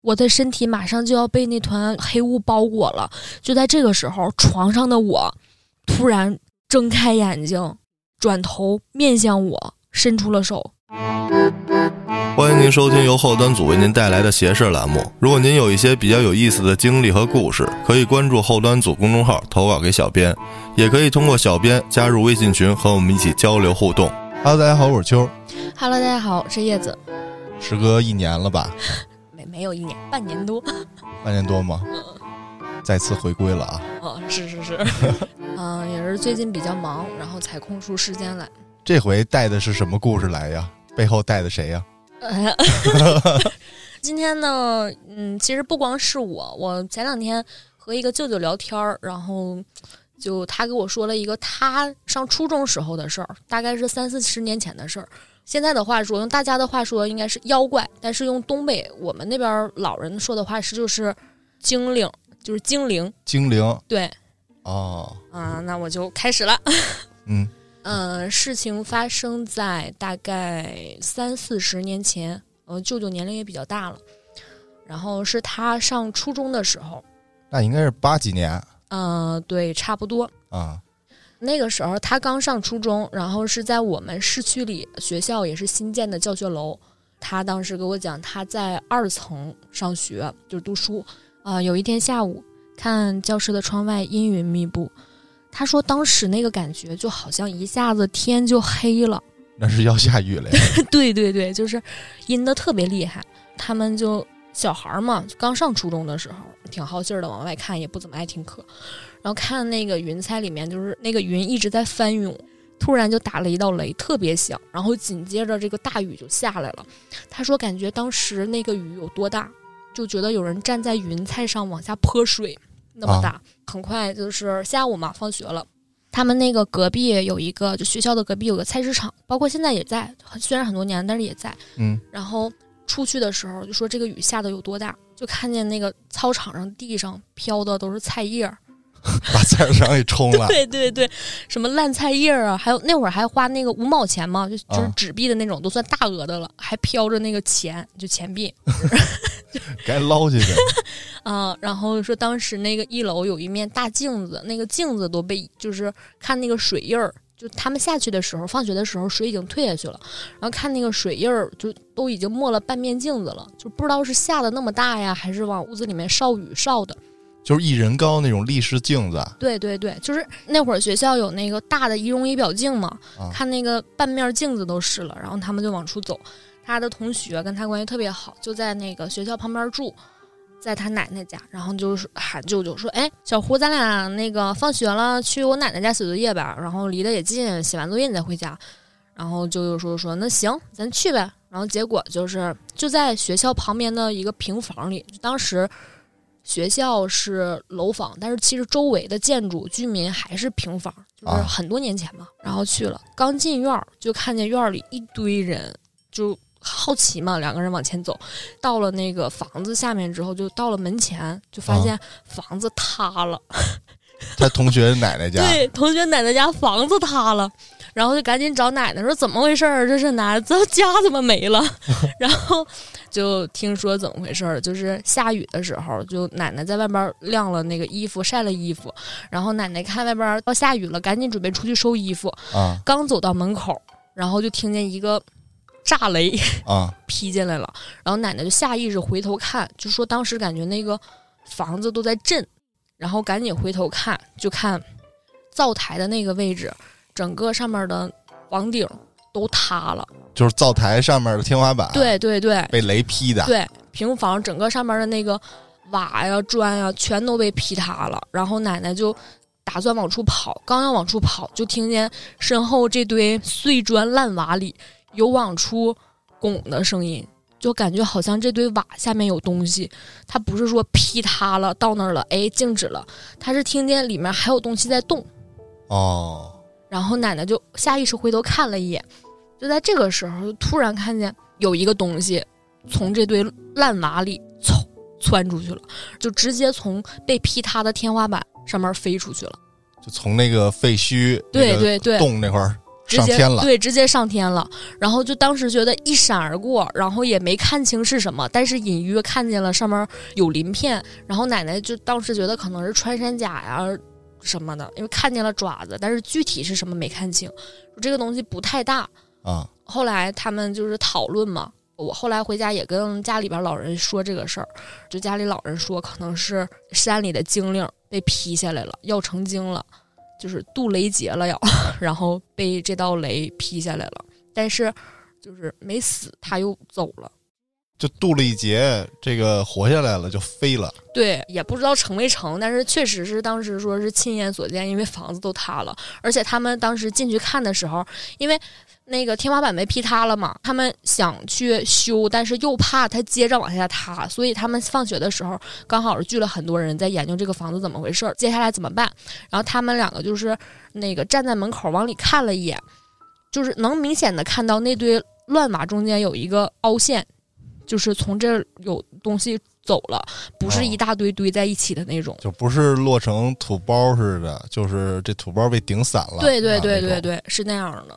我的身体马上就要被那团黑雾包裹了。就在这个时候，床上的我突然睁开眼睛，转头面向我，伸出了手。欢迎您收听由后端组为您带来的斜视栏目。如果您有一些比较有意思的经历和故事，可以关注后端组公众号投稿给小编，也可以通过小编加入微信群和我们一起交流互动。Hello，大家好，我是秋，Hello，大家好，我是叶子。时隔一年了吧，没没有一年，半年多。半年多吗？再次回归了啊！啊，是是是，嗯、也是最近比较忙，然后才空出时间来。这回带的是什么故事来呀？背后带的谁呀？呃 今天呢，嗯，其实不光是我，我前两天和一个舅舅聊天儿，然后就他给我说了一个他上初中时候的事儿，大概是三四十年前的事儿。现在的话说，用大家的话说，应该是妖怪，但是用东北我们那边老人说的话是就是精灵，就是精灵。精灵对，哦，啊、那我就开始了。嗯，嗯，事情发生在大概三四十年前，我，舅舅年龄也比较大了，然后是他上初中的时候，那应该是八几年嗯、对，差不多。啊。那个时候他刚上初中，然后是在我们市区里学校也是新建的教学楼。他当时给我讲，他在二层上学，就是读书。啊、有一天下午，看教室的窗外阴云密布，他说当时那个感觉就好像一下子天就黑了。那是要下雨了呀！对对对，就是阴的特别厉害。他们就小孩儿嘛，刚上初中的时候，挺好信儿的，往外看也不怎么爱听课。然后看那个云彩里面，就是那个云一直在翻涌，突然就打了一道雷，特别响，然后紧接着这个大雨就下来了。他说感觉当时那个雨有多大，就觉得有人站在云彩上往下泼水，那么大。很快就是下午嘛，放学了。他们那个隔壁有一个，就学校的隔壁有个菜市场，包括现在也在，虽然很多年，但是也在。嗯，然后出去的时候就说这个雨下的有多大，就看见那个操场上地上飘的都是菜叶儿，把菜市场给冲了。对对对，什么烂菜叶啊，还有那会儿还花那个五毛钱嘛，就就是啊纸币的那种，都算大额的了，还飘着那个钱，就钱币。该捞去去。啊、然后说当时那个一楼有一面大镜子，那个镜子都被就是看那个水印儿，就他们下去的时候，放学的时候水已经退下去了，然后看那个水印儿就都已经没了半面镜子了，就不知道是下的那么大呀，还是往屋子里面烧雨烧的。就是一人高那种立式镜子，对对对，就是那会儿学校有那个大的仪容仪表镜嘛，啊看那个半面镜子都湿了，然后他们就往出走。他的同学跟他关系特别好，就在那个学校旁边住，在他奶奶家，然后就是喊舅舅说：“哎，小胡，咱俩那个放学了去我奶奶家写作业吧，然后离得也近，写完作业你再回家。”然后舅舅说：“说那行，咱去呗。”然后结果就是就在学校旁边的一个平房里，当时学校是楼房，但是其实周围的建筑居民还是平房，就是啊很多年前嘛。然后去了，刚进院儿就看见院儿里一堆人，就好奇嘛，两个人往前走，到了那个房子下面之后，就到了门前，就发现房子塌了。他同学奶奶家。对，同学奶奶家房子塌了，然后就赶紧找奶奶说怎么回事儿？这是哪这家怎么没了？然后就听说怎么回事儿，就是下雨的时候，就奶奶在外边晾了那个衣服，晒了衣服，然后奶奶看外边要下雨了，赶紧准备出去收衣服，啊。刚走到门口，然后就听见一个炸雷啊。劈进来了，然后奶奶就下意识回头看，就说当时感觉那个房子都在震，然后赶紧回头看，就看灶台的那个位置，整个上面的房顶都塌了。就是灶台上面的天花板，，对对对被雷劈的。对，平房整个上面的那个瓦呀、砖呀，全都被劈塌了。然后奶奶就打算往出跑，刚要往出跑，就听见身后这堆碎砖烂瓦里有往出拱的声音。就感觉好像这堆瓦下面有东西，它不是说劈塌了到那儿了，哎，静止了，它是听见里面还有东西在动，哦，然后奶奶就下意识回头看了一眼，就在这个时候，突然看见有一个东西从这堆烂瓦里嗖窜出去了，就直接从被劈塌的天花板上面飞出去了。就从那个废墟对对对洞那块儿直接上天了，对，直接上天了。然后就当时觉得一闪而过，然后也没看清是什么，但是隐约看见了上面有鳞片。然后奶奶就当时觉得可能是穿山甲呀什么的，因为看见了爪子，但是具体是什么没看清。这个东西不太大。啊，后来他们就是讨论嘛，我后来回家也跟家里边老人说这个事儿，就家里老人说可能是山里的精灵被劈下来了，要成精了，就是渡雷劫了要，然后被这道雷劈下来了，但是就是没死，他又走了。就渡了一劫，这个活下来了，就飞了。对，也不知道成没成，但是确实是当时说是亲眼所见，因为房子都塌了，而且他们当时进去看的时候，因为那个天花板被劈塌了嘛，他们想去修，但是又怕它接着往下塌，所以他们放学的时候刚好是聚了很多人在研究这个房子怎么回事，接下来怎么办。然后他们两个就是那个站在门口往里看了一眼，就是能明显的看到那堆乱瓦中间有一个凹陷。就是从这儿有东西走了，不是一大堆堆在一起的那种。就不是落成土包似的，就是这土包被顶散了。对对对对对，是那样的。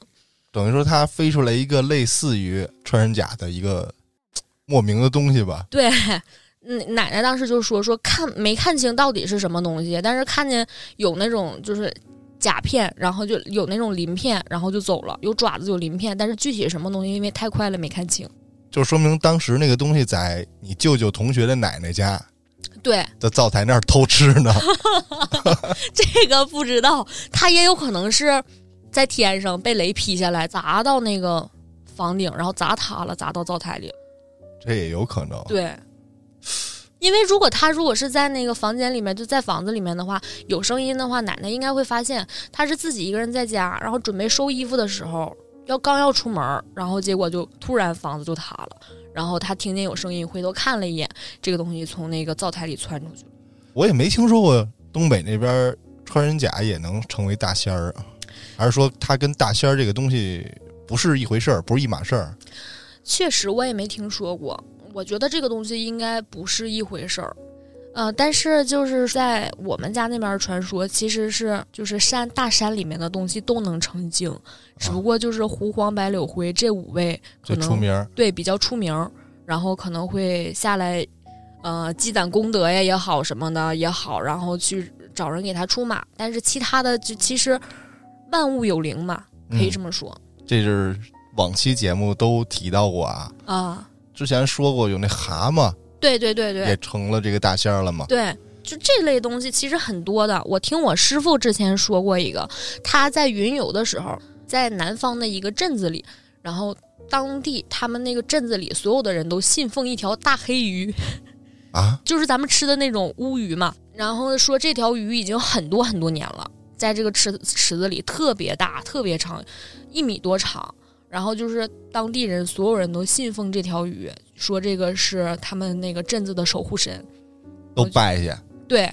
等于说它飞出来一个类似于穿山甲的一个莫名的东西吧。对，嗯，奶奶当时就说说看没看清到底是什么东西，但是看见有那种就是甲片，然后就有那种鳞片，然后就走了，有爪子有鳞片，但是具体什么东西，因为太快了没看清。就说明当时那个东西在你舅舅同学的奶奶家对，在灶台那儿偷吃呢。这个不知道，他也有可能是在天上被雷劈下来，砸到那个房顶，然后砸塌了，砸到灶台里。这也有可能。对，因为如果他如果是在那个房间里面，就在房子里面的话，有声音的话，奶奶应该会发现他是自己一个人在家，然后准备收衣服的时候，要刚要出门，然后结果就突然房子就塌了，然后他听见有声音，回头看了一眼，这个东西从那个灶台里窜出去了。我也没听说过东北那边穿山甲也能成为大仙儿啊，还是说它跟大仙儿这个东西不是一回事儿，不是一码事儿？确实，我也没听说过。我觉得这个东西应该不是一回事儿，呃，但是就是在我们家那边传说，其实是就是山大山里面的东西都能成精，只不过就是狐黄白柳灰这五位可能最出名对比较出名，然后可能会下来，呃，积攒功德呀也好什么的也好，然后去找人给他出马。但是其他的就其实万物有灵嘛，可以嗯这么说、这是往期节目都提到过啊。啊。之前说过有那蛤蟆对对对对，也成了这个大仙儿了嘛？对，就这类东西其实很多的。我听我师傅之前说过一个，他在云游的时候，在南方的一个镇子里，然后当地他们那个镇子里所有的人都信奉一条大黑鱼，啊，就是咱们吃的那种乌鱼嘛。然后说这条鱼已经很多很多年了，在这个池池子里特别大、特别长，一米多长。然后就是当地人所有人都信奉这条鱼，说这个是他们那个镇子的守护神。都拜去。对，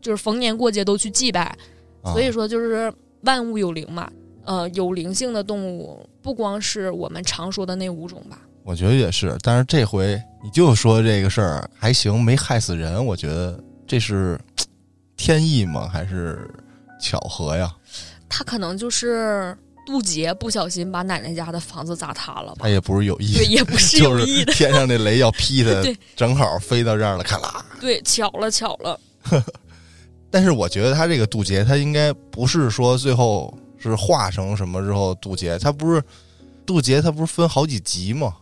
就是逢年过节都去祭拜，啊所以说就是万物有灵嘛。呃，有灵性的动物不光是我们常说的那五种吧。我觉得也是，但是这回你就说这个事儿还行，没害死人，我觉得这是天意吗？还是巧合呀？他可能就是渡劫，不小心把奶奶家的房子砸塌了吧他？也不是有意对，，也不是 有意的，是天上那雷要劈他对，正好飞到这儿了，咔啦。对，巧了巧了。但是我觉得他这个渡劫，他应该不是说最后是化成什么之后渡劫，他不是渡劫，他不是分好几集吗？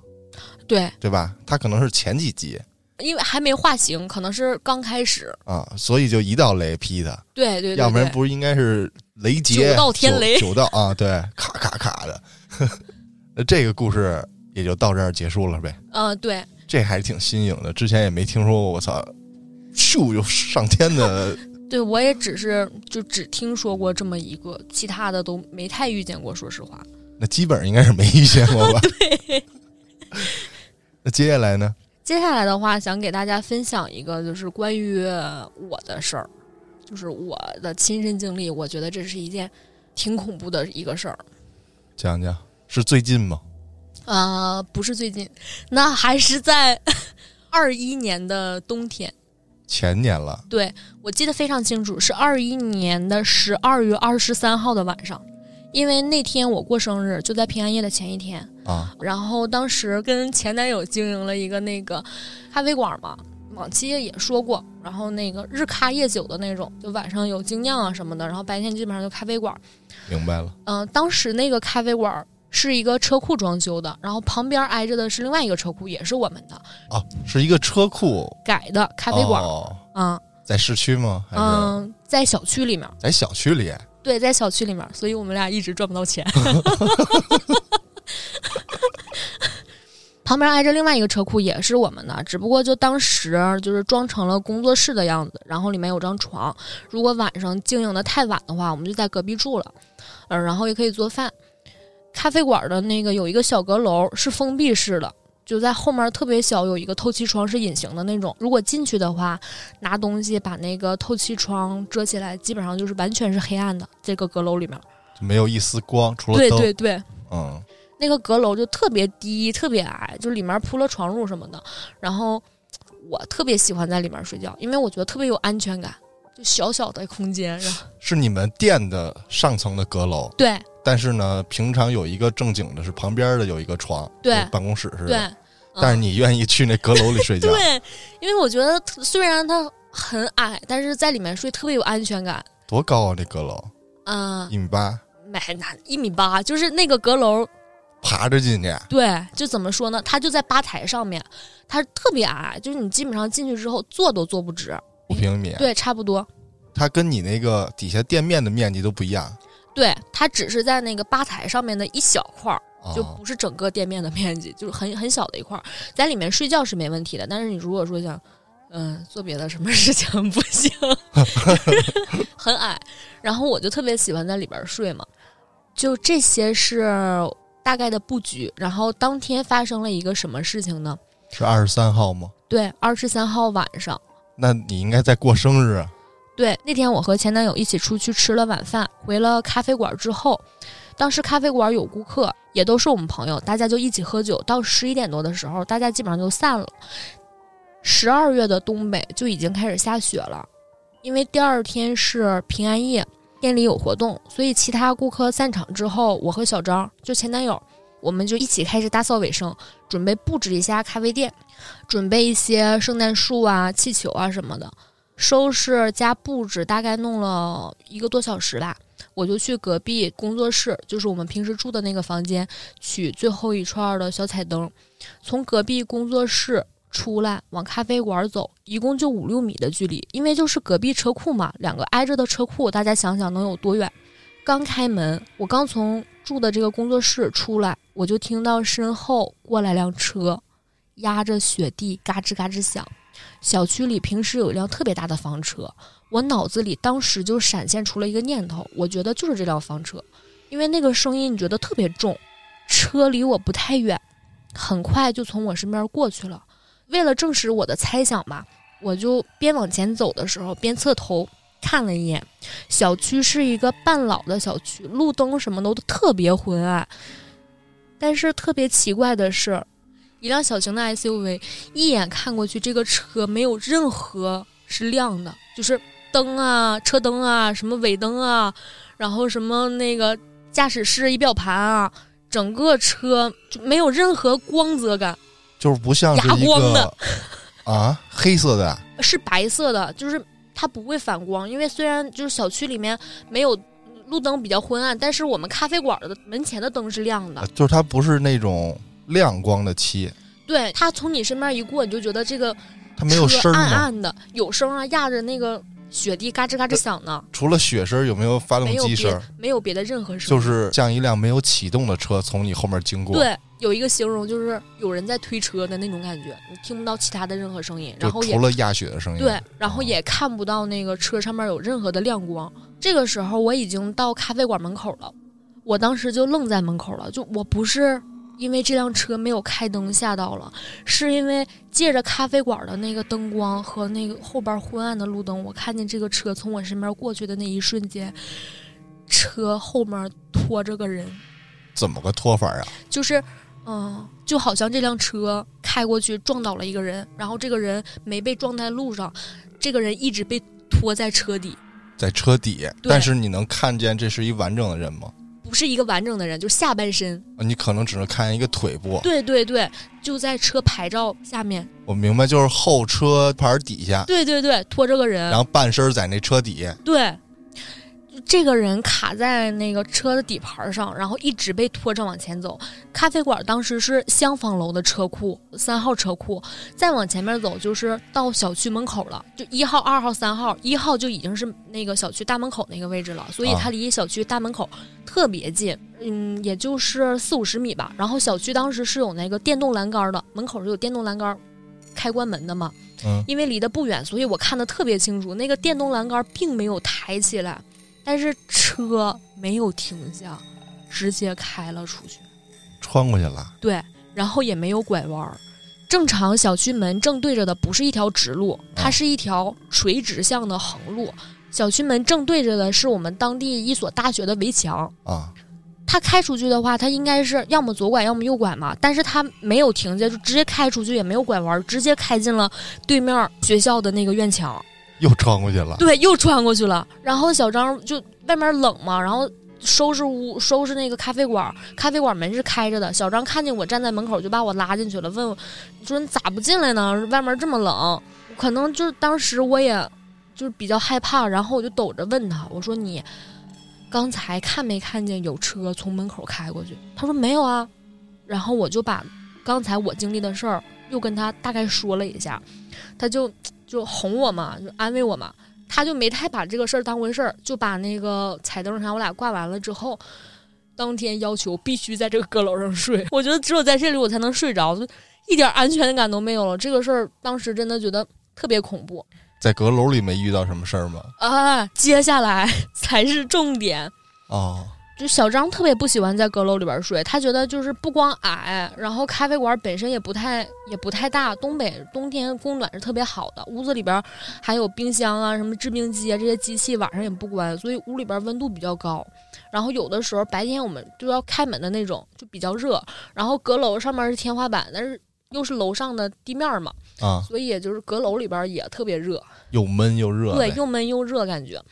对，对吧？他可能是前几集因为还没化形，可能是刚开始。啊，所以就一道雷劈他，对对对要不然不是应该是雷劫九道天雷九九道啊，对，咔咔咔的。那 这个故事也就到这儿结束了呗。嗯、对，这还是挺新颖的，之前也没听说过。我操，咻就上天的，对我也只是就只听说过这么一个，其他的都没太遇见过。说实话，那基本上应该是没遇见过吧？对。那接下来呢？接下来的话，想给大家分享一个，就是关于我的事儿，就是我的亲身经历。我觉得这是一件挺恐怖的一个事儿。讲讲，是最近吗？呃，不是最近，那还是在二一年的冬天。前年了，对我记得非常清楚，是二一年的十二月二十三号的晚上，因为那天我过生日，就在平安夜的前一天，啊，然后当时跟前男友经营了一个那个咖啡馆嘛，往期也说过，然后那个日咖夜酒的那种，就晚上有精酿啊什么的，然后白天基本上就咖啡馆。明白了。嗯、当时那个咖啡馆是一个车库装修的，然后旁边挨着的是另外一个车库，也是我们的哦，是一个车库改的咖啡馆。哦嗯在市区吗？嗯，在小区里面，在小区里？对，在小区里面，所以我们俩一直赚不到钱。旁边挨着另外一个车库也是我们的，只不过就当时就是装成了工作室的样子，然后里面有张床。如果晚上经营的太晚的话，我们就在隔壁住了，呃，然后也可以做饭。咖啡馆的那个有一个小阁楼是封闭式的，就在后面特别小，有一个透气窗是隐形的那种。如果进去的话，拿东西把那个透气窗遮起来，基本上就是完全是黑暗的。这个阁楼里面，就没有一丝光，除了对。对对，嗯，那个阁楼就特别低、特别矮，就里面铺了床褥什么的。然后我特别喜欢在里面睡觉，因为我觉得特别有安全感，就小小的空间。然后是你们店的上层的阁楼，对但是呢，平常有一个正经的，是旁边的有一个床，对办公室似的。对，但是嗯你愿意去那阁楼里睡觉？对，因为我觉得虽然它很矮，但是在里面睡特别有安全感。多高啊？这阁楼嗯，一米八，没那一米八，就是那个阁楼爬着进去。对，就怎么说呢？它就在吧台上面，它特别矮，就是你基本上进去之后坐都坐不直。五平米，对，差不多。它跟你那个底下店面的面积都不一样，对，它只是在那个吧台上面的一小块儿，就哦不是整个店面的面积，就是很很小的一块儿，在里面睡觉是没问题的。但是你如果说想，嗯、做别的什么事情不行，很矮。然后我就特别喜欢在里边睡嘛。就这些是大概的布局。然后当天发生了一个什么事情呢？是二十三号吗？对，二十三号晚上。那你应该在过生日。对，那天我和前男友一起出去吃了晚饭，回了咖啡馆之后，当时咖啡馆有顾客，也都是我们朋友，大家就一起喝酒。到十一点多的时候，大家基本上就散了。十二月的东北就已经开始下雪了，因为第二天是平安夜，店里有活动，所以其他顾客散场之后，我和小张就前男友，我们就一起开始打扫卫生，准备布置一下咖啡店，准备一些圣诞树啊、气球啊什么的。收拾加布置大概弄了一个多小时吧，我就去隔壁工作室，就是我们平时住的那个房间，取最后一串的小彩灯，从隔壁工作室出来往咖啡馆走，一共就五六米的距离，因为就是隔壁车库嘛，两个挨着的车库，大家想想能有多远？刚开门，我刚从住的这个工作室出来，我就听到身后过来辆车，压着雪地嘎吱嘎吱响。小区里平时有一辆特别大的房车，我脑子里当时就闪现出了一个念头，我觉得就是这辆房车，因为那个声音你觉得特别重，车离我不太远，很快就从我身边过去了。为了证实我的猜想吧，我就边往前走的时候边侧头看了一眼，小区是一个半老的小区，路灯什么的都特别昏暗，但是特别奇怪的是。一辆小型的 SUV，一眼看过去，这个车没有任何是亮的，就是灯啊、车灯啊、什么尾灯啊，然后什么那个驾驶室仪表盘啊，整个车就没有任何光泽感，就是不像是哑一个光的啊黑色的，是白色的，就是它不会反光，因为虽然就是小区里面没有路灯比较昏暗，但是我们咖啡馆的门前的灯是亮的呃，就是它不是那种亮光的漆，对，它从你身边一过，你就觉得这个它没有声儿？暗暗的，有声啊，压着那个雪地嘎吱嘎吱响呢，除了雪声，有没有发动机声？没有别的任何声音，就是像一辆没有启动的车从你后面经过，，对，有一个形容就是有人在推车的那种感觉，你听不到其他的任何声音，然后也除了压雪的声音，对，然后也看不到那个车上面有任何的亮光。这个时候我已经到咖啡馆门口了，我当时就愣在门口了，就我不是。因为这辆车没有开灯吓到了，是因为借着咖啡馆的那个灯光和那个后边昏暗的路灯，我看见这个车从我身边过去的那一瞬间，车后面拖着个人，怎么个拖法啊？就是，嗯，就好像这辆车开过去撞倒了一个人，然后这个人没被撞在路上，这个人一直被拖在车底。在车底，但是你能看见这是一完整的人吗？不是一个完整的人，就是下半身。你可能只能看见一个腿部。对对对，就在车牌照下面。我明白，就是后车牌底下。对对对，拖着个人，然后半身在那车底下。对。这个人卡在那个车的底盘上，然后一直被拖着往前走。咖啡馆当时是厢房楼的车库，三号车库。再往前面走就是到小区门口了，就一号、二号、三号，一号就已经是那个小区大门口那个位置了，所以它离小区大门口特别近，嗯，也就是四五十米吧。然后小区当时是有那个电动栏杆的，门口是有电动栏杆开关门的嘛。嗯，因为离得不远，所以我看得特别清楚，那个电动栏杆并没有抬起来。但是车没有停下，直接开了出去，穿过去了。对，然后也没有拐弯儿。正常小区门正对着的不是一条直路，它是一条垂直向的横路。小区门正对着的是我们当地一所大学的围墙啊。他开出去的话，他应该是要么左拐，要么右拐嘛。但是他没有停下，就直接开出去，也没有拐弯，直接开进了对面学校的那个院墙。又穿过去了，对，又穿过去了。然后小张就外面冷嘛，然后收拾屋，收拾那个咖啡馆。咖啡馆门是开着的。小张看见我站在门口，就把我拉进去了，问我说：“你咋不进来呢？外面这么冷。”可能就是当时我也就是比较害怕，然后我就抖着问他：“我说你刚才看没看见有车从门口开过去？”他说：“没有啊。”然后我就把刚才我经历的事儿又跟他大概说了一下，他就。就哄我嘛，就安慰我嘛，他就没太把这个事儿当回事儿，就把那个彩灯啥我俩挂完了之后，当天要求必须在这个阁楼上睡。我觉得只有在这里我才能睡着，就一点安全感都没有了。这个事儿当时真的觉得特别恐怖。在阁楼里没遇到什么事儿吗？啊，接下来才是重点哦。就小张特别不喜欢在阁楼里边睡，他觉得就是不光矮，然后咖啡馆本身也不太也不太大，东北冬天供暖是特别好的，屋子里边还有冰箱啊、什么制冰机啊这些机器，晚上也不关，所以屋里边温度比较高。然后有的时候白天我们就要开门的那种，就比较热。然后阁楼上面是天花板，但是又是楼上的地面嘛，啊，所以也就是阁楼里边也特别热，又闷又热，对，又闷又热感觉。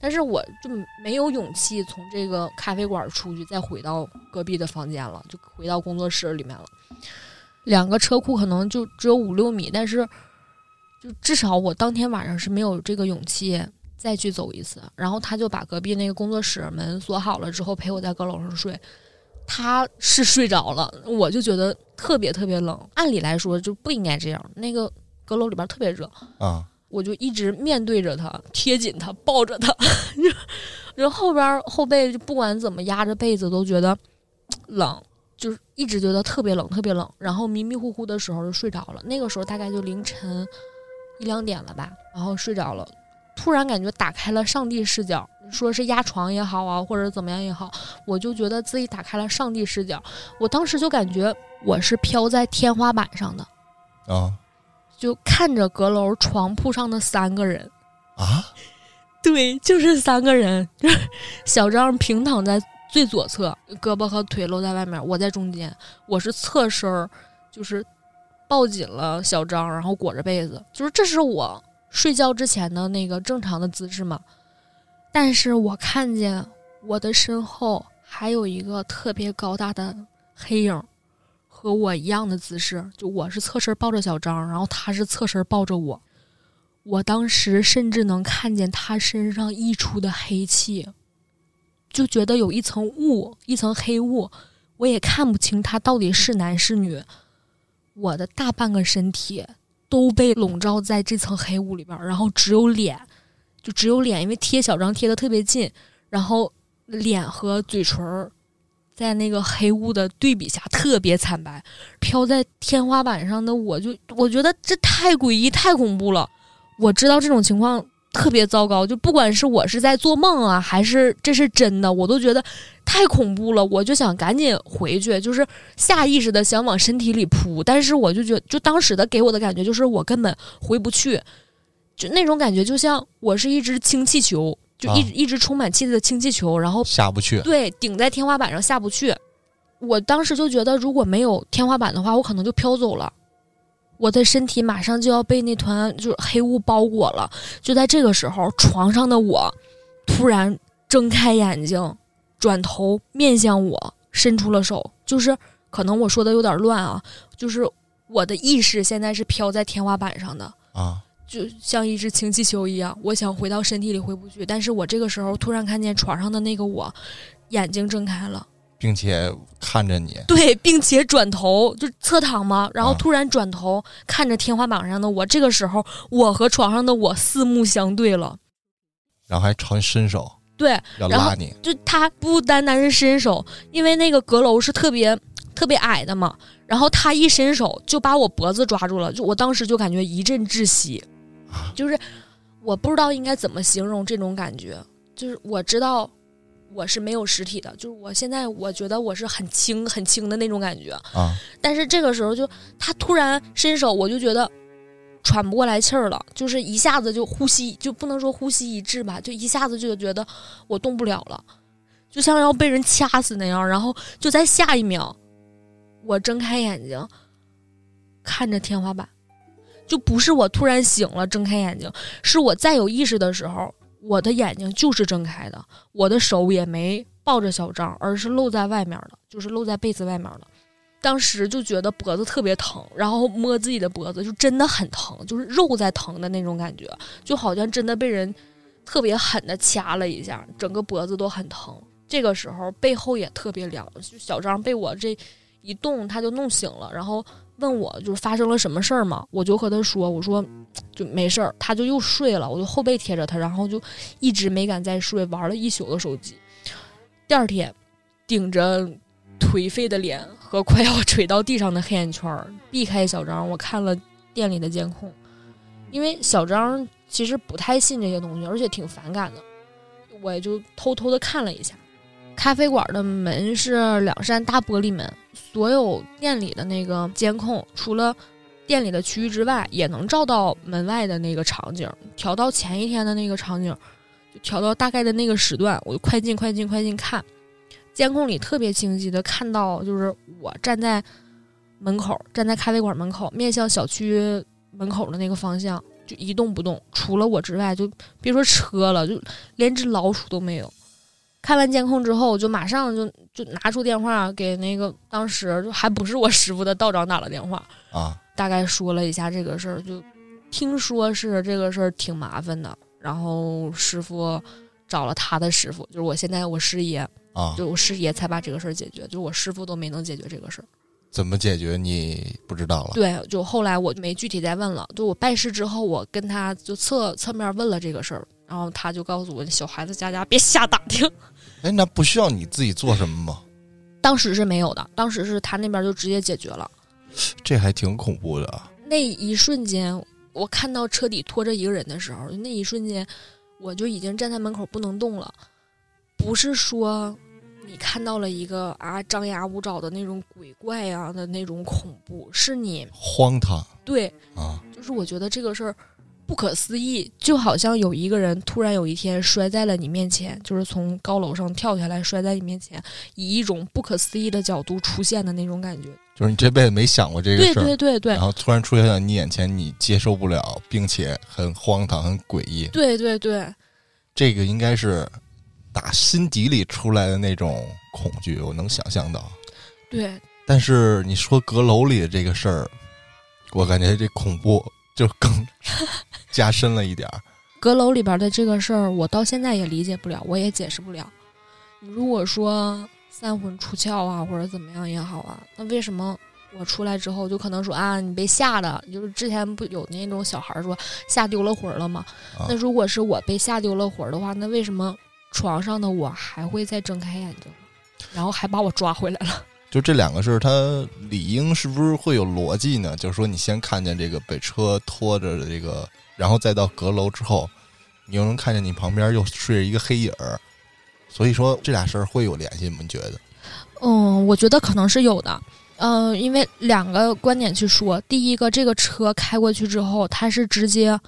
但是我就没有勇气从这个咖啡馆出去，再回到隔壁的房间了，就回到工作室里面了。两个车库可能就只有五六米，但是就至少我当天晚上是没有这个勇气再去走一次。然后他就把隔壁那个工作室门锁好了之后，陪我在阁楼上睡。他是睡着了，我就觉得特别特别冷。按理来说就不应该这样，那个阁楼里边特别热啊。我就一直面对着他，贴紧他，抱着他，然后后边后背就不管怎么压着被子都觉得 冷，就是一直觉得特别冷，特别冷。然后迷迷糊糊的时候就睡着了，那个时候大概就凌晨一两点了吧，然后睡着了，突然感觉打开了上帝视角，说是压床也好啊，或者怎么样也好，我就觉得自己打开了上帝视角。我当时就感觉我是飘在天花板上的啊。就看着阁楼床铺上的三个人，啊，对，就是三个人。就是小张平躺在最左侧，胳膊和腿露在外面，我在中间，我是侧身儿，就是抱紧了小张，然后裹着被子，就是这是我睡觉之前的那个正常的姿势嘛。但是我看见我的身后还有一个特别高大的黑影。和我一样的姿势，就我是侧身抱着小张，然后他是侧身抱着我。我当时甚至能看见他身上溢出的黑气，就觉得有一层雾，一层黑雾，我也看不清他到底是男是女。我的大半个身体都被笼罩在这层黑雾里边，然后只有脸，就只有脸，因为贴小张贴的特别近，然后脸和嘴唇儿。在那个黑雾的对比下，特别惨白，飘在天花板上的我就我觉得这太诡异、太恐怖了。我知道这种情况特别糟糕，就不管是我是在做梦啊，还是这是真的，我都觉得太恐怖了。我就想赶紧回去，就是下意识的想往身体里扑，但是我就觉，就当时的给我的感觉就是我根本回不去，就那种感觉就像我是一只氢气球。就一直一直充满气的氢气球，然后下不去。对，顶在天花板上下不去。我当时就觉得，如果没有天花板的话，我可能就飘走了。我的身体马上就要被那团就是黑雾包裹了。就在这个时候，床上的我突然睁开眼睛，转头面向我伸出了手，就是可能我说的有点乱啊，就是我的意识现在是飘在天花板上的，啊，就像一只氢气球一样，我想回到身体里回不去，但是我这个时候突然看见床上的那个我，眼睛睁开了。并且看着你，对，并且转头就侧躺嘛，然后啊突然转头看着天花板上的我。这个时候，我和床上的我四目相对了。然后还朝你伸手对，然后要拉你，就他不单单是伸手，因为那个阁楼是特别特别矮的嘛，然后他一伸手就把我脖子抓住了，就我当时就感觉一阵窒息，就是我不知道应该怎么形容这种感觉，就是我知道我是没有实体的，就是我现在我觉得我是很轻很轻的那种感觉，啊，但是这个时候就他突然伸手，我就觉得喘不过来气儿了，就是一下子就呼吸就不能说呼吸一致吧，就一下子就觉得我动不了了，就像要被人掐死那样。然后就在下一秒，我睁开眼睛，看着天花板，就不是我突然醒了睁开眼睛，是我再有意识的时候，我的眼睛就是睁开的，我的手也没抱着小张，而是露在外面的，就是露在被子外面的。当时就觉得脖子特别疼，然后摸自己的脖子就真的很疼，就是肉在疼的那种感觉，就好像真的被人特别狠的掐了一下，整个脖子都很疼。这个时候背后也特别凉，就小张被我这一动他就弄醒了，然后问我就是发生了什么事儿嘛，我就和他说，我说就没事儿，他就又睡了，我就后背贴着他，然后就一直没敢再睡，玩了一宿的手机。第二天，顶着颓废的脸和快要垂到地上的黑眼圈，避开小张，我看了店里的监控，因为小张其实不太信这些东西，而且挺反感的，我也就偷偷的看了一下。咖啡馆的门是两扇大玻璃门，所有店里的那个监控，除了店里的区域之外，也能照到门外的那个场景。调到前一天的那个场景，就调到大概的那个时段，我就快进快进快进看。监控里特别清晰的看到，就是我站在门口，站在咖啡馆门口，面向小区门口的那个方向，就一动不动。除了我之外，就别说车了，就连只老鼠都没有。看完监控之后，我就马上就就拿出电话给那个当时就还不是我师傅的道长打了电话，啊，大概说了一下这个事儿，就听说是这个事儿挺麻烦的，然后师傅找了他的师傅，就是我现在我师爷，啊，就我师爷才把这个事儿解决，就我师傅都没能解决这个事儿。怎么解决你不知道了？对，就后来我就没具体再问了。就我拜师之后，我跟他就侧侧面问了这个事儿，然后他就告诉我，小孩子家家别瞎打听。哎，那不需要你自己做什么吗？当时是没有的，当时是他那边就直接解决了。这还挺恐怖的啊。那一瞬间，我看到车底拖着一个人的时候，那一瞬间，我就已经站在门口不能动了。不是说你看到了一个啊张牙舞爪的那种鬼怪呀、的那种恐怖，是你荒唐对，啊！就是我觉得这个事儿不可思议，就好像有一个人突然有一天摔在了你面前，就是从高楼上跳下来摔在你面前，以一种不可思议的角度出现的那种感觉。就是你这辈子没想过这个对事儿，对对对然后突然出现在你眼前，你接受不了，并且很荒唐、很诡异。对对对，这个应该是打心底里出来的那种恐惧，我能想象到。对，但是你说阁楼里的这个事儿，我感觉这恐怖就更 加深了一点儿。阁楼里边的这个事儿，我到现在也理解不了，我也解释不了。你如果说三魂出窍啊，或者怎么样也好啊，那为什么我出来之后就可能说啊，你被吓的？就是之前不有那种小孩儿说吓丢了魂儿了吗？啊那如果是我被吓丢了魂儿的话，那为什么床上的我还会再睁开眼睛，然后还把我抓回来了？就这两个事儿，它理应是不是会有逻辑呢？就是说，你先看见这个被车拖着的这个，然后再到阁楼之后，你又能看见你旁边又睡着一个黑影儿，所以说这俩事儿会有联系吗？你觉得？嗯，我觉得可能是有的。嗯、因为两个观点去说，第一个，这个车开过去之后，它是直接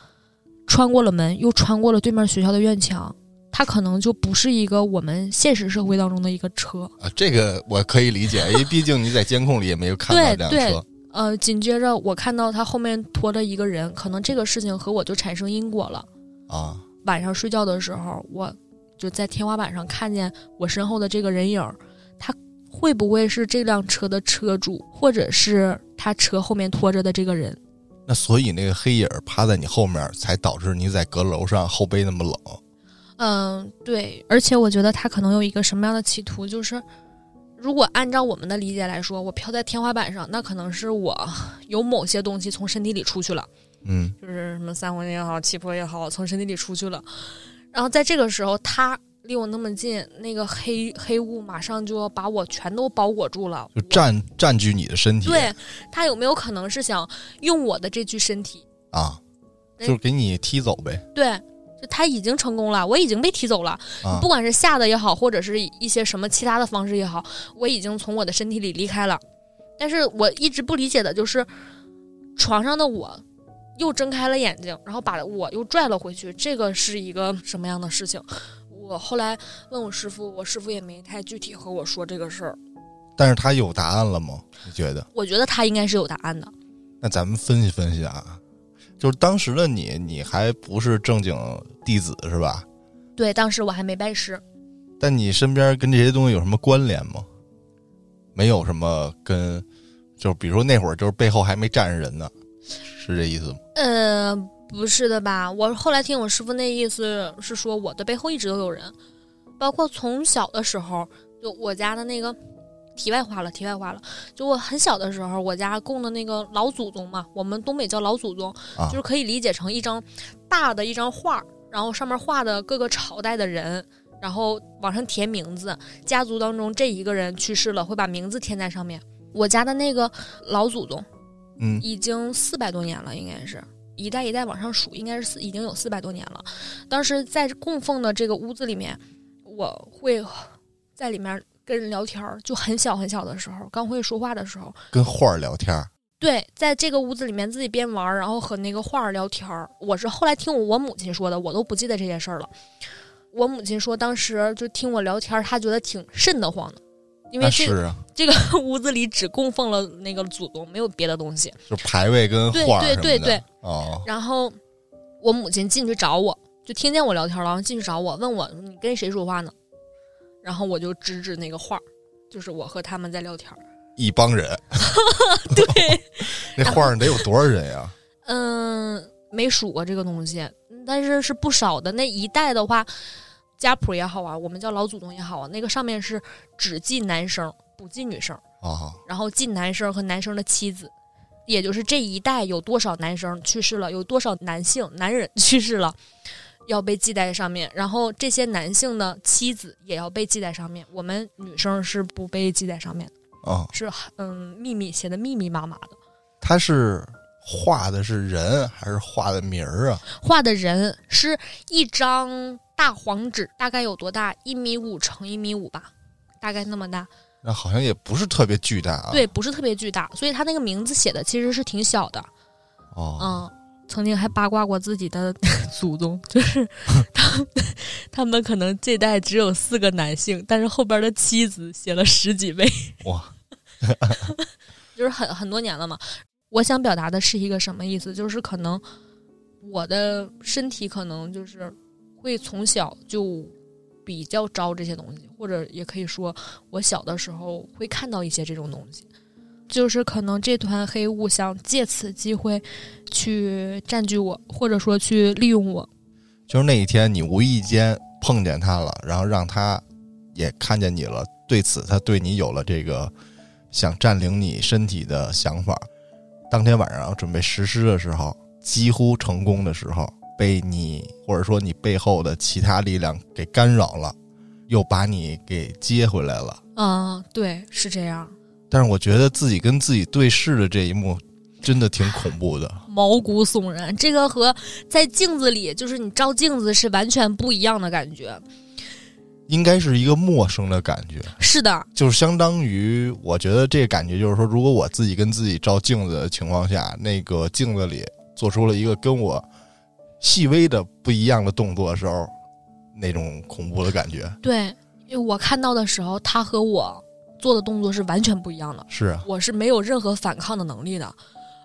穿过了门，又穿过了对面学校的院墙，它可能就不是一个我们现实社会当中的一个车。啊，这个我可以理解，因为毕竟你在监控里也没有看到这辆对车呃，紧接着我看到他后面拖着一个人，可能这个事情和我就产生因果了。啊。晚上睡觉的时候，我就在天花板上看见我身后的这个人影，他会不会是这辆车的车主，或者是他车后面拖着的这个人？那所以那个黑影趴在你后面，才导致你在阁楼上后背那么冷。嗯，对，而且我觉得他可能有一个什么样的企图，就是如果按照我们的理解来说，我飘在天花板上，那可能是我 有某些东西从身体里出去了，嗯，就是什么三魂也好，七魄也好，从身体里出去了。然后在这个时候，他离我那么近，那个黑黑雾马上就要把我全都包裹住了，就占占据你的身体。对他有没有可能是想用我的这具身体？啊，哎就是给你踢走呗。对，就他已经成功了，我已经被踢走了。啊不，管是吓的也好，或者是一些什么其他的方式也好，我已经从我的身体里离开了。但是我一直不理解的就是，床上的我又睁开了眼睛，然后把我又拽了回去，这个是一个什么样的事情？我后来问我师傅，我师傅也没太具体和我说这个事儿。但是他有答案了吗？你觉得？我觉得他应该是有答案的。那咱们分析分析啊，就是当时的你，你还不是正经弟子是吧？对，当时我还没拜师。但你身边跟这些东西有什么关联吗？没有什么跟，就比如说那会儿就是背后还没站着人呢，是这意思吗？呃，不是的吧？我后来听我师傅那意思是说，我的背后一直都有人，包括从小的时候，就我家的那个。题外话了，题外话了。就我很小的时候，我家供的那个老祖宗嘛，我们东北叫老祖宗，啊就是可以理解成一张大的一张画，然后上面画的各个朝代的人，然后往上填名字。家族当中这一个人去世了，会把名字填在上面。我家的那个老祖宗，嗯已经四百多年了，应该是一代一代往上数，应该是四已经有四百多年了。当时在供奉的这个屋子里面，我会在里面跟人聊天儿，就很小很小的时候，刚会说话的时候，跟画儿聊天儿对，在这个屋子里面自己边玩儿，然后和那个画儿聊天儿。我是后来听我母亲说的，我都不记得这件事儿了。我母亲说，当时就听我聊天儿，她觉得挺瘆得慌的，因为这这个 屋子里只供奉了那个祖宗，没有别的东西。就牌位跟对画儿对对对哦，然后我母亲进去找我，就听见我聊天了，然后进去找我，问我你跟谁说话呢？然后我就指指那个画儿，就是我和他们在聊天儿。一帮人，对，那画儿得有多少人呀？嗯，没数过这个东西，但是是不少的。那一代的话，家谱也好啊，我们叫老祖宗也好啊，那个上面是只记男生，不记女生，啊，然后记男生和男生的妻子。也就是这一代有多少男生去世了，有多少男性男人去世了，要被记在上面。然后这些男性的妻子也要被记在上面。我们女生是不被记在上面的，啊，是嗯秘密写的密密麻麻的。他是画的是人还是画的名儿啊？画的人是一张大黄纸，大概有多大？一米五乘一米五吧，大概那么大。那好像也不是特别巨大啊。，对，不是特别巨大，所以他那个名字写的其实是挺小的。哦，嗯，曾经还八卦过自己的 祖宗，就是他们他们可能这代只有四个男性，但是后边的妻子写了十几位，哇，就是很很多年了嘛。我想表达的是一个什么意思？就是可能我的身体可能就是会从小就比较招这些东西，或者也可以说我小的时候会看到一些这种东西。就是可能这团黑雾想借此机会去占据我，或者说去利用我。就是那一天你无意间碰见他了，然后让他也看见你了，对此他对你有了这个想占领你身体的想法。当天晚上准备实施的时候，几乎成功的时候，被你或者说你背后的其他力量给干扰了，又把你给接回来了。嗯，对，是这样，但是我觉得自己跟自己对视的这一幕，真的挺恐怖的。毛骨悚然。这个和在镜子里，就是你照镜子是完全不一样的感觉。应该是一个陌生的感觉，是的，就是相当于，我觉得这个感觉就是说，如果我自己跟自己照镜子的情况下，那个镜子里做出了一个跟我细微的不一样的动作的时候，那种恐怖的感觉。对，因为我看到的时候，他和我做的动作是完全不一样的。是啊，我是没有任何反抗的能力的，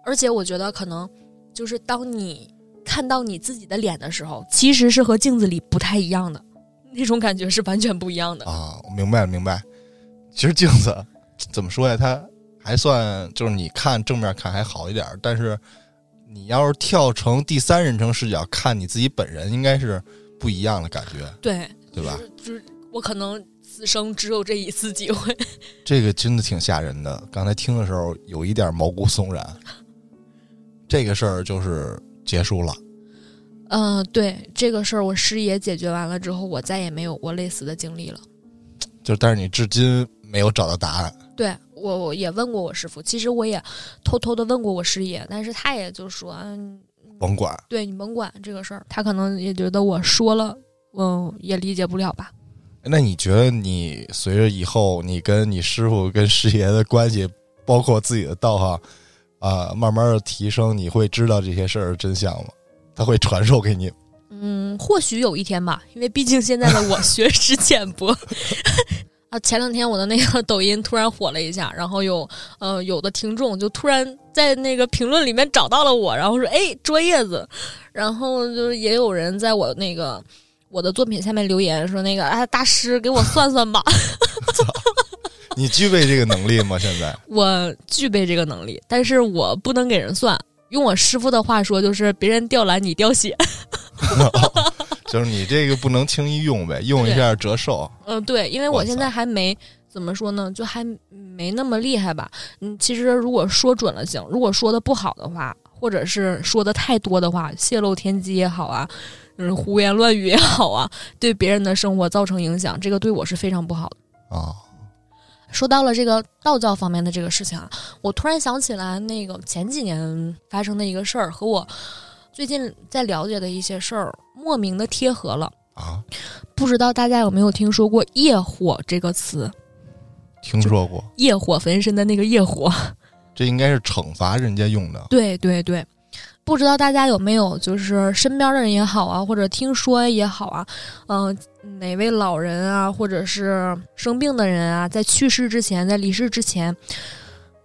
而且我觉得可能就是当你看到你自己的脸的时候，其实是和镜子里不太一样的。那种感觉是完全不一样的。啊，我明白了，明白。其实镜子怎么说呀？它还算就是你看正面看还好一点儿，但是你要是跳成第三人称视角看你自己本人，应该是不一样的感觉，对，对吧？就是我可能此生只有这一次机会。这个真的挺吓人的。刚才听的时候有一点毛骨悚然。这个事儿就是结束了，嗯、对这个事儿，我师爷解决完了之后，我再也没有过类似的经历了。就但是你至今没有找到答案。对我，我也问过我师傅，其实我也偷偷的问过我师爷，但是他也就说，嗯，甭管，对你甭管这个事儿，他可能也觉得我说了，嗯，也理解不了吧。那你觉得你随着以后你跟你师傅跟师爷的关系，包括自己的道行啊、慢慢的提升，你会知道这些事儿真相吗？他会传授给你。嗯，或许有一天吧，因为毕竟现在的我学识浅薄。啊，前两天我的那个抖音突然火了一下，然后有呃有的听众就突然在那个评论里面找到了我，然后说：“哎，捉叶子。”然后就是也有人在我那个我的作品下面留言说：“那个啊，大师给我算算吧。你具备这个能力吗？现在”我具备这个能力，但是我不能给人算。用我师傅的话说，就是别人掉蓝，你掉血。就是你这个不能轻易用呗，用一下折寿。嗯，对，因为我现在还没怎么说呢，就还没那么厉害吧。嗯，其实如果说准了行，如果说的不好的话，或者是说的太多的话，泄露天机也好啊，嗯，胡言乱语也好啊，对别人的生活造成影响，这个对我是非常不好的。啊，说到了这个道教方面的这个事情啊，我突然想起来那个前几年发生的一个事儿，和我最近在了解的一些事儿莫名的贴合了。啊，不知道大家有没有听说过“业火”这个词？听说过，业火焚身的那个业火。这应该是惩罚人家用的。对对对，不知道大家有没有就是身边的人也好啊，或者听说也好啊，嗯、哪位老人啊，或者是生病的人啊，在去世之前，在离世之前，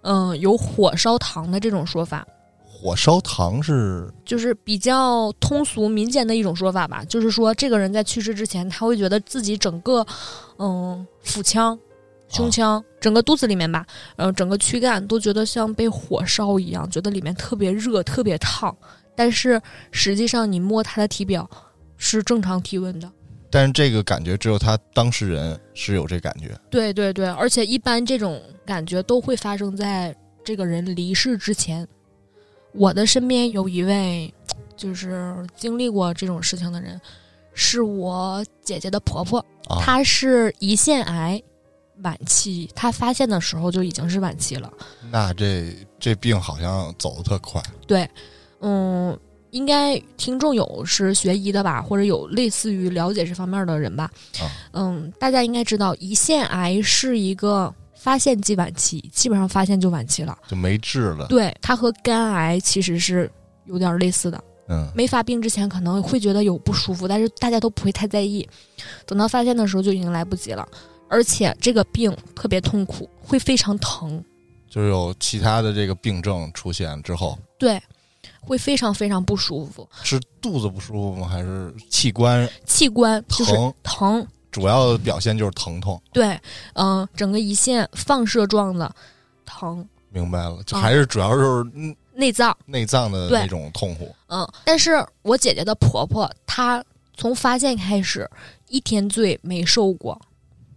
嗯、有火烧堂的这种说法。火烧堂是就是比较通俗民间的一种说法吧，就是说这个人在去世之前，他会觉得自己整个，嗯，腹腔、胸腔、整个肚子里面吧，呃，整个躯干都觉得像被火烧一样，觉得里面特别热、特别烫。但是实际上，你摸他的体表是正常体温的。但是这个感觉只有他当事人是有这感觉。对对对，而且一般这种感觉都会发生在这个人离世之前。我的身边有一位，就是经历过这种事情的人，是我姐姐的婆婆，啊，她是胰腺癌晚期，他发现的时候就已经是晚期了。那这这病好像走得特快。对，嗯，应该听众有是学医的吧，或者有类似于了解这方面的人吧。啊嗯，大家应该知道，胰腺癌是一个发现即晚期，基本上发现就晚期了。就没治了。对，它和肝癌其实是有点类似的。嗯，没发病之前可能会觉得有不舒服，但是大家都不会太在意。等到发现的时候就已经来不及了，而且这个病特别痛苦，会非常疼。就是有其他的这个病症出现之后，对，会非常非常不舒服，是肚子不舒服吗？还是器官器官就是疼？疼，主要的表现就是疼痛。对，嗯、整个胰腺放射状的疼，明白了，就啊还是主要就是嗯内脏，内脏的那种痛苦。嗯，但是我姐姐的婆婆，她从发现开始一天罪没受过，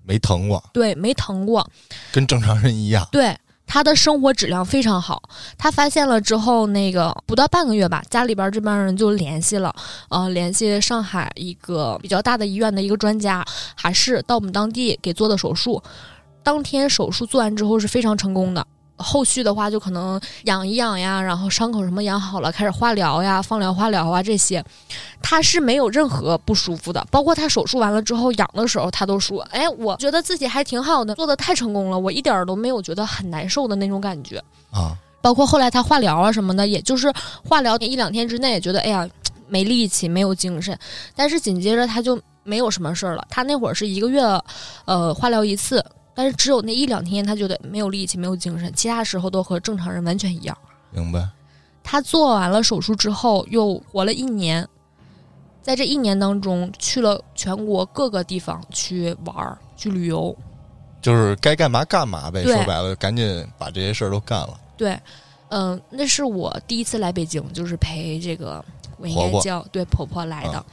没疼过，对，没疼过，跟正常人一样。对。他的生活质量非常好。他发现了之后，那个不到半个月吧，家里边这帮人就联系了，呃，联系上海一个比较大的医院的一个专家，还是到我们当地给做的手术。当天手术做完之后是非常成功的。后续的话，就可能养一养呀，然后伤口什么养好了，开始化疗呀、放疗、化疗啊这些，他是没有任何不舒服的。包括他手术完了之后养的时候，他都说：“哎，我觉得自己还挺好的，做的太成功了，我一点儿都没有觉得很难受的那种感觉。”啊，包括后来他化疗啊什么的，也就是化疗一两天之内也觉得哎呀没力气、没有精神，但是紧接着他就没有什么事儿了。他那会儿是一个月，呃，化疗一次，但是只有那一两天他觉得没有力气、没有精神，其他时候都和正常人完全一样。明白。他做完了手术之后又活了一年，在这一年当中去了全国各个地方去玩儿、去旅游。就是该干嘛干嘛呗。说白了，赶紧把这些事儿都干了。对，嗯、那是我第一次来北京，就是陪这个我应婆婆该叫对婆婆来的。啊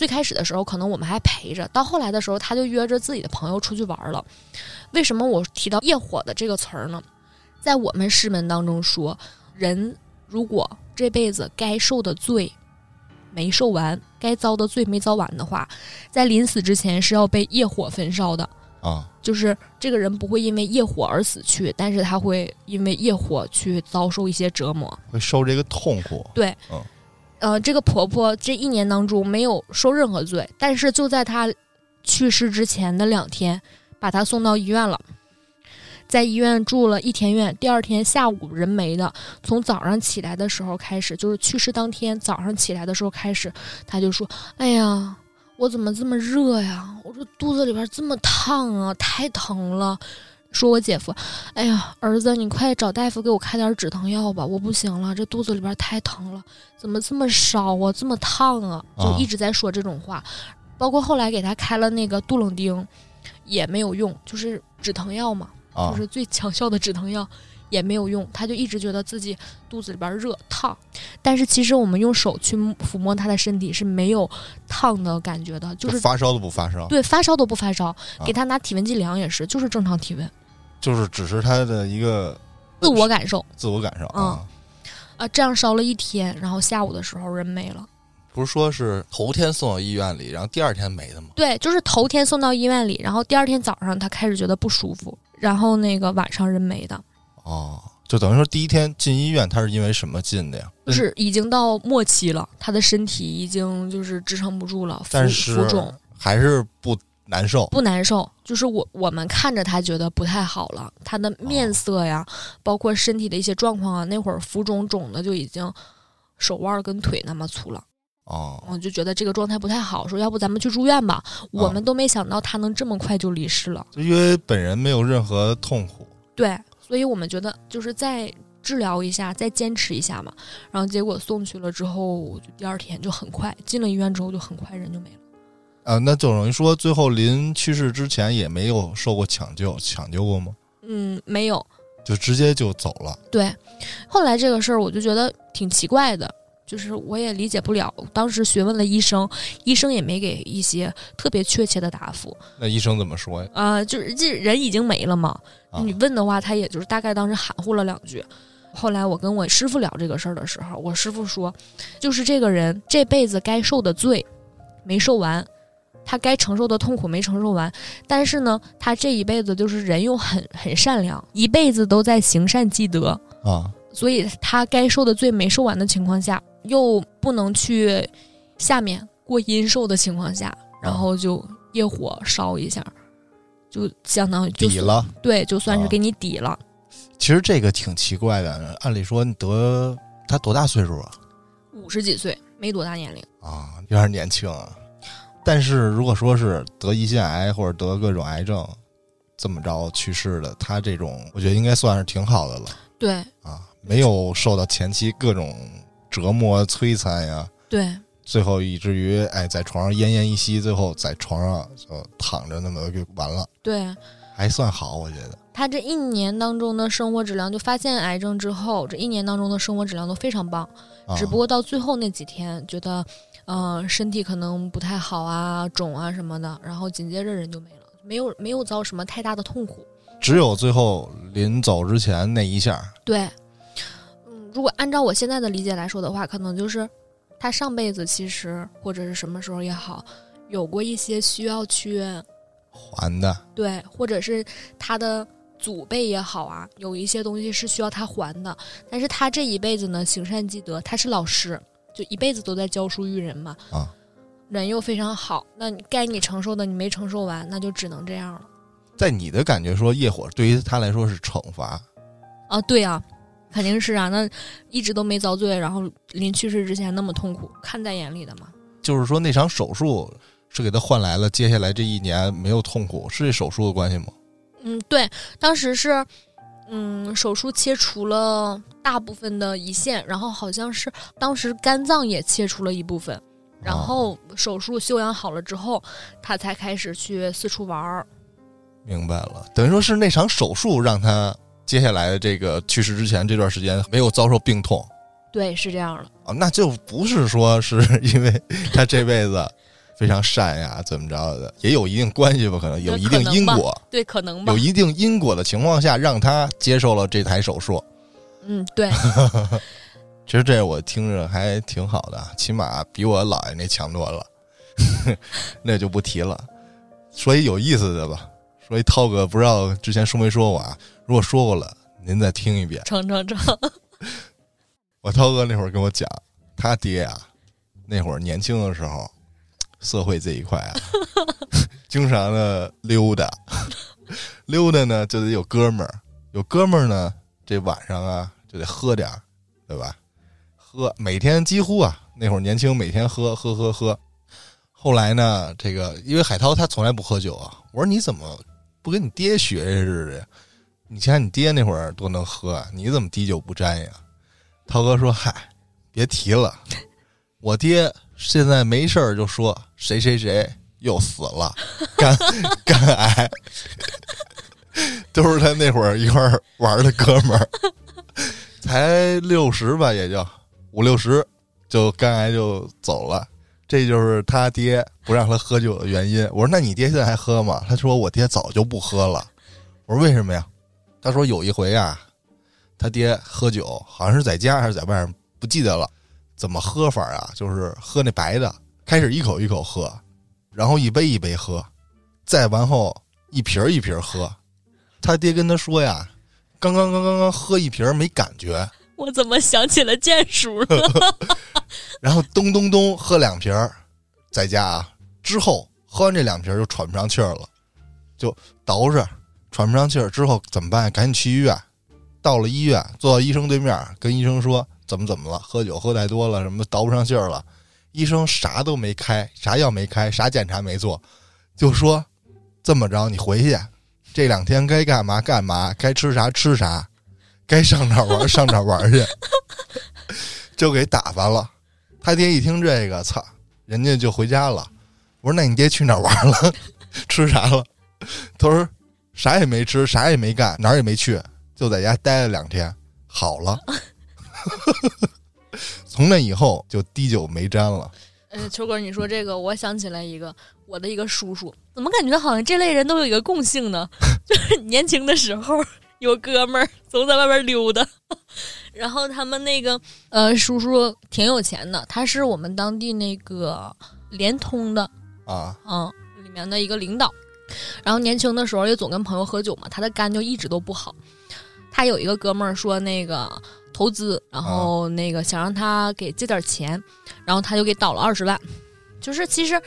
最开始的时候，可能我们还陪着，到后来的时候，他就约着自己的朋友出去玩了。为什么我提到业火的这个词儿呢？在我们师门当中说，人如果这辈子该受的罪没受完，该遭的罪没遭完的话，在临死之前是要被业火焚烧的。啊，就是这个人不会因为业火而死去，但是他会因为业火去遭受一些折磨。会受这个痛苦。对，嗯呃，这个婆婆这一年当中没有受任何罪，但是就在她去世之前的两天，把她送到医院了。在医院住了一天院，第二天下午人没的，从早上起来的时候开始，就是去世当天早上起来的时候开始，她就说：“哎呀，我怎么这么热呀？我这肚子里边这么烫啊，太疼了。”说我姐夫，哎呀，儿子，你快找大夫给我开点止疼药吧，我不行了，这肚子里边太疼了，怎么这么烧啊，这么烫啊，就啊。一直在说这种话。包括后来给他开了那个杜冷丁，也没有用，就是止疼药嘛，啊。就是最强效的止疼药也没有用，他就一直觉得自己肚子里边热烫，但是其实我们用手去抚摸他的身体是没有烫的感觉的，就是发烧都不发烧，对发烧都不发烧，啊。给他拿体温计量也是，就是正常体温，就是只是他的一个自我感受自我感受嗯啊。啊，这样烧了一天，然后下午的时候人没了。不是说是头天送到医院里，然后第二天没的吗？对，就是头天送到医院里，然后第二天早上他开始觉得不舒服，然后那个晚上人没的，哦，就等于说第一天进医院，他是因为什么进的呀？就是已经到末期了，他的身体已经就是支撑不住了，但是浮肿还是不难受。不难受，就是我我们看着他觉得不太好了，他的面色呀，包括身体的一些状况啊，那会儿浮肿肿的就已经手腕儿跟腿那么粗了。哦，我就觉得这个状态不太好，说要不咱们去住院吧。我啊们都没想到他能这么快就离世了。就因为本人没有任何痛苦，对，所以我们觉得就是再治疗一下，再坚持一下嘛。然后结果送去了之后，就第二天就很快进了医院之后就很快人就没了。啊，那就等于说最后临去世之前也没有受过抢救，抢救过吗？嗯，没有。就直接就走了。对，后来这个事儿我就觉得挺奇怪的。就是我也理解不了，当时询问了医生，医生也没给一些特别确切的答复。那医生怎么说呀？啊、就是这人已经没了嘛，啊你问的话，他也就是大概当时含糊了两句。后来我跟我师傅聊这个事儿的时候，我师傅说，就是这个人这辈子该受的罪没受完，他该承受的痛苦没承受完，但是呢，他这一辈子就是人又很很善良，一辈子都在行善积德，啊，所以他该受的罪没受完的情况下，又不能去下面过阴寿的情况下，然后就业火烧一下，就相当于就抵了。对，就算是啊给你抵了。其实这个挺奇怪的，按理说你得他多大岁数啊？五十几岁，没多大年龄。啊，有点年轻啊。但是如果说是得胰腺癌或者得各种癌症，这么着去世的，他这种我觉得应该算是挺好的了。对。啊，没有受到前期各种折磨摧残呀，对。最后以至于哎在床上奄奄一息，最后在床上就躺着那么就完了，对，还算好，我觉得。他这一年当中的生活质量，就发现癌症之后，这一年当中的生活质量都非常棒。啊、只不过到最后那几天，觉得，呃，身体可能不太好啊，肿啊什么的，然后紧接着人就没了，没有没有遭什么太大的痛苦。只有最后临走之前那一下，对，嗯，如果按照我现在的理解来说的话，可能就是他上辈子其实或者是什么时候也好，有过一些需要去还的对，或者是他的祖辈也好啊，有一些东西是需要他还的。但是他这一辈子呢，行善积德，他是老师，就一辈子都在教书育人嘛。啊，人又非常好，那你该你承受的你没承受完，那就只能这样了。在你的感觉说，业火对于他来说是惩罚，啊，对啊，肯定是啊，那一直都没遭罪，然后临去世之前那么痛苦，看在眼里的嘛。就是说那场手术是给他换来了接下来这一年没有痛苦，是这手术的关系吗？嗯，对，当时是，嗯，手术切除了大部分的胰腺，然后好像是当时肝脏也切除了一部分，然后手术休养好了之后，他才开始去四处玩儿。明白了，等于说是那场手术让他接下来的这个去世之前这段时间没有遭受病痛对，是这样的。啊，那就不是说是因为他这辈子非常善呀，怎么着的，也有一定关系吧？可能有一定因果，对，可能吧有。一定因果的情况下，让他接受了这台手术。嗯，对，其实这我听着还挺好的，起码比我姥爷那强多了，那就不提了。说一有意思的吧，说一涛哥不知道之前说没说过啊？如果说过了，您再听一遍。成成成。我涛哥那会儿跟我讲，他爹啊，那会儿年轻的时候，社会这一块啊，经常的溜达，溜达呢就得有哥们儿，有哥们儿呢，这晚上啊就得喝点儿，对吧？喝每天几乎啊，那会儿年轻，每天喝喝喝喝。后来呢，这个因为海涛他从来不喝酒啊，我说你怎么不跟你爹学似的？你看你爹那会儿多能喝啊，你怎么滴酒不沾呀？涛哥说：“嗨，别提了，我爹现在没事儿就说谁谁谁又死了，肝 肝癌，都是他那会儿一块儿玩的哥们儿，才六十吧，也就五六十，就肝癌就走了。这就是他爹不让他喝酒的原因。我说：那你爹现在还喝吗？他说：我爹早就不喝了。我说：为什么呀？他说：有一回啊。”他爹喝酒，好像是在家还是在外面，不记得了。怎么喝法啊？就是喝那白的，开始一口一口喝，然后一杯一杯喝，再完后一瓶一瓶喝。他爹跟他说呀：“刚刚刚刚刚喝一瓶没感觉。”我怎么想起了剑叔了？然后咚咚咚喝两瓶，在家啊，之后喝完这两瓶就喘不上气儿了，就倒着喘不上气儿。之后怎么办？赶紧去医院。到了医院，坐到医生对面，跟医生说怎么怎么了，喝酒喝太多了，什么倒不上劲儿了。医生啥都没开，啥药没开，啥检查没做，就说这么着，你回去，这两天该干嘛干嘛，该吃啥吃啥，该上哪玩上哪玩去，就给打发了。他爹一听这个，操，人家就回家了。我说那你爹去哪玩了？吃啥了？他说啥也没吃，啥也没干，哪儿也没去。就在家待了两天，好了。从那以后就滴酒没沾了。呃，秋哥，你说这个，我想起来一个我的一个叔叔，怎么感觉好像这类人都有一个共性呢？就是年轻的时候有哥们儿总在外边溜达，然后他们那个呃叔叔挺有钱的，他是我们当地那个联通的啊，嗯，里面的一个领导。然后年轻的时候也总跟朋友喝酒嘛，他的肝就一直都不好。他有一个哥们儿说那个投资，然后那个想让他给借点钱，然后他就给倒了二十万。就是其实，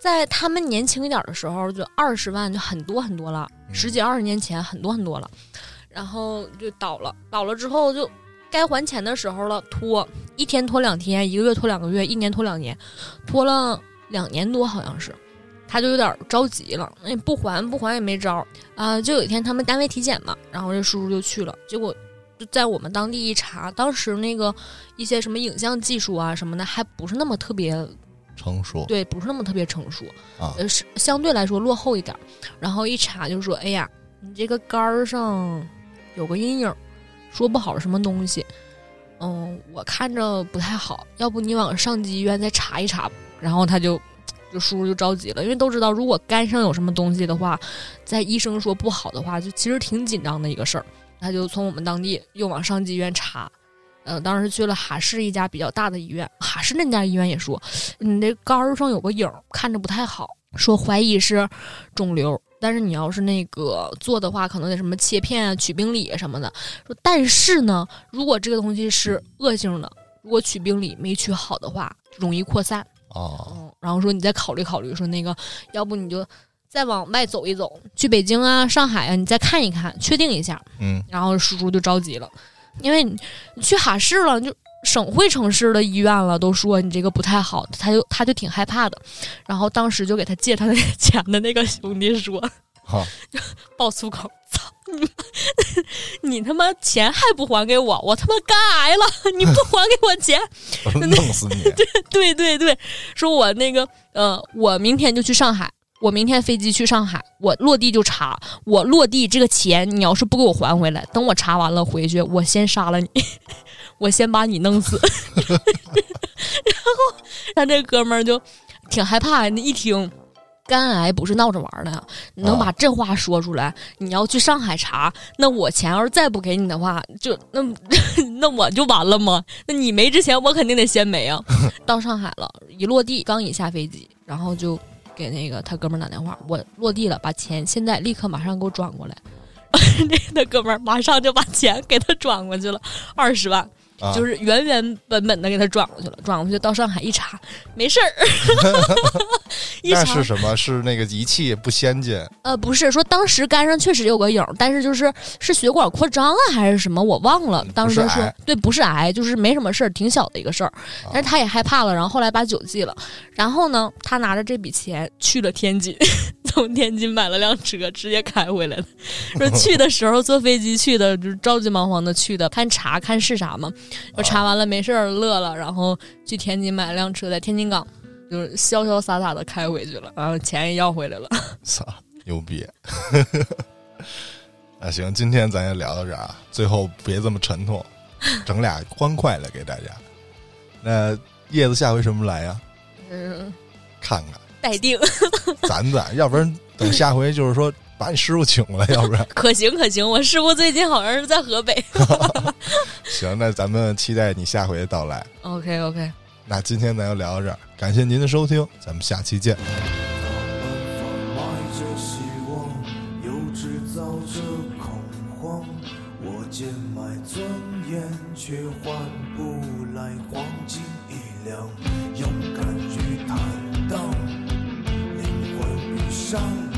在他们年轻一点的时候，就二十万就很多很多了，十几二十年前很多很多了。然后就倒了，倒了之后就该还钱的时候了，拖一天拖两天，一个月拖两个月，一年拖两年，拖了两年多好像是。他就有点着急了，那不还不还也没招啊！就有一天他们单位体检嘛，然后这叔叔就去了，结果就在我们当地一查，当时那个一些什么影像技术啊什么的还不是那么特别成熟，对，不是那么特别成熟啊，呃，是相对来说落后一点。然后一查就说：“哎呀，你这个肝儿上有个阴影，说不好什么东西，嗯，我看着不太好，要不你往上级医院再查一查。”然后他就。就叔叔就着急了，因为都知道，如果肝上有什么东西的话，在医生说不好的话，就其实挺紧张的一个事儿。他就从我们当地又往上级医院查，呃，当时去了哈市一家比较大的医院，哈市那家医院也说，你这肝儿上有个影，看着不太好，说怀疑是肿瘤，但是你要是那个做的话，可能得什么切片啊、取病理什么的。说但是呢，如果这个东西是恶性的，如果取病理没取好的话，容易扩散。哦，然后说你再考虑考虑，说那个要不你就再往外走一走，去北京啊、上海啊，你再看一看，确定一下。嗯，然后叔叔就着急了，因为你去哈市了，就省会城市的医院了，都说你这个不太好，他就他就挺害怕的。然后当时就给他借他那个 钱的那个兄弟说，好，爆粗口，操你妈！你他妈钱还不还给我，我他妈肝癌了！你不还给我钱，弄死你！对对对，说我那个呃，我明天就去上海，我明天飞机去上海，我落地就查，我落地这个钱你要是不给我还回来，等我查完了回去，我先杀了你，我先把你弄死。然后他这哥们儿就挺害怕，一听。肝癌不是闹着玩的！能把这话说出来？你要去上海查，那我钱要是再不给你的话，就那 那我就完了吗？那你没之前，我肯定得先没啊！到上海了，一落地刚一下飞机，然后就给那个他哥们儿打电话，我落地了，把钱现在立刻马上给我转过来。那那哥们儿马上就把钱给他转过去了，二十万。就是原原本本的给他转过去了，转过去到上海一查，没事儿。那是什么？是那个仪器不先进？呃，不是，说当时肝上确实有个影，但是就是是血管扩张啊，还是什么？我忘了。当时说对，不是癌，就是没什么事儿，挺小的一个事儿。但是他也害怕了，然后后来把酒戒了。然后呢，他拿着这笔钱去了天津，从天津买了辆车，直接开回来了。说去的时候坐飞机去的，就是着急忙慌的去的，看查看是啥嘛。我查完了没事儿乐了，然后去天津买了辆车，在天津港就是潇潇洒洒的开回去了，然后钱也要回来了。操，牛逼！那 行，今天咱也聊到这儿啊，最后别这么沉痛，整俩欢快的给大家。那叶子下回什么来呀？嗯，看看待定。攒攒，要不然等下回就是说。把你师傅请过来，要不然可行可行。我师傅最近好像是在河北。行，那咱们期待你下回的到来。OK OK，那今天咱就聊到这儿，感谢您的收听，咱们下期见。勇敢与坦荡，灵魂 sun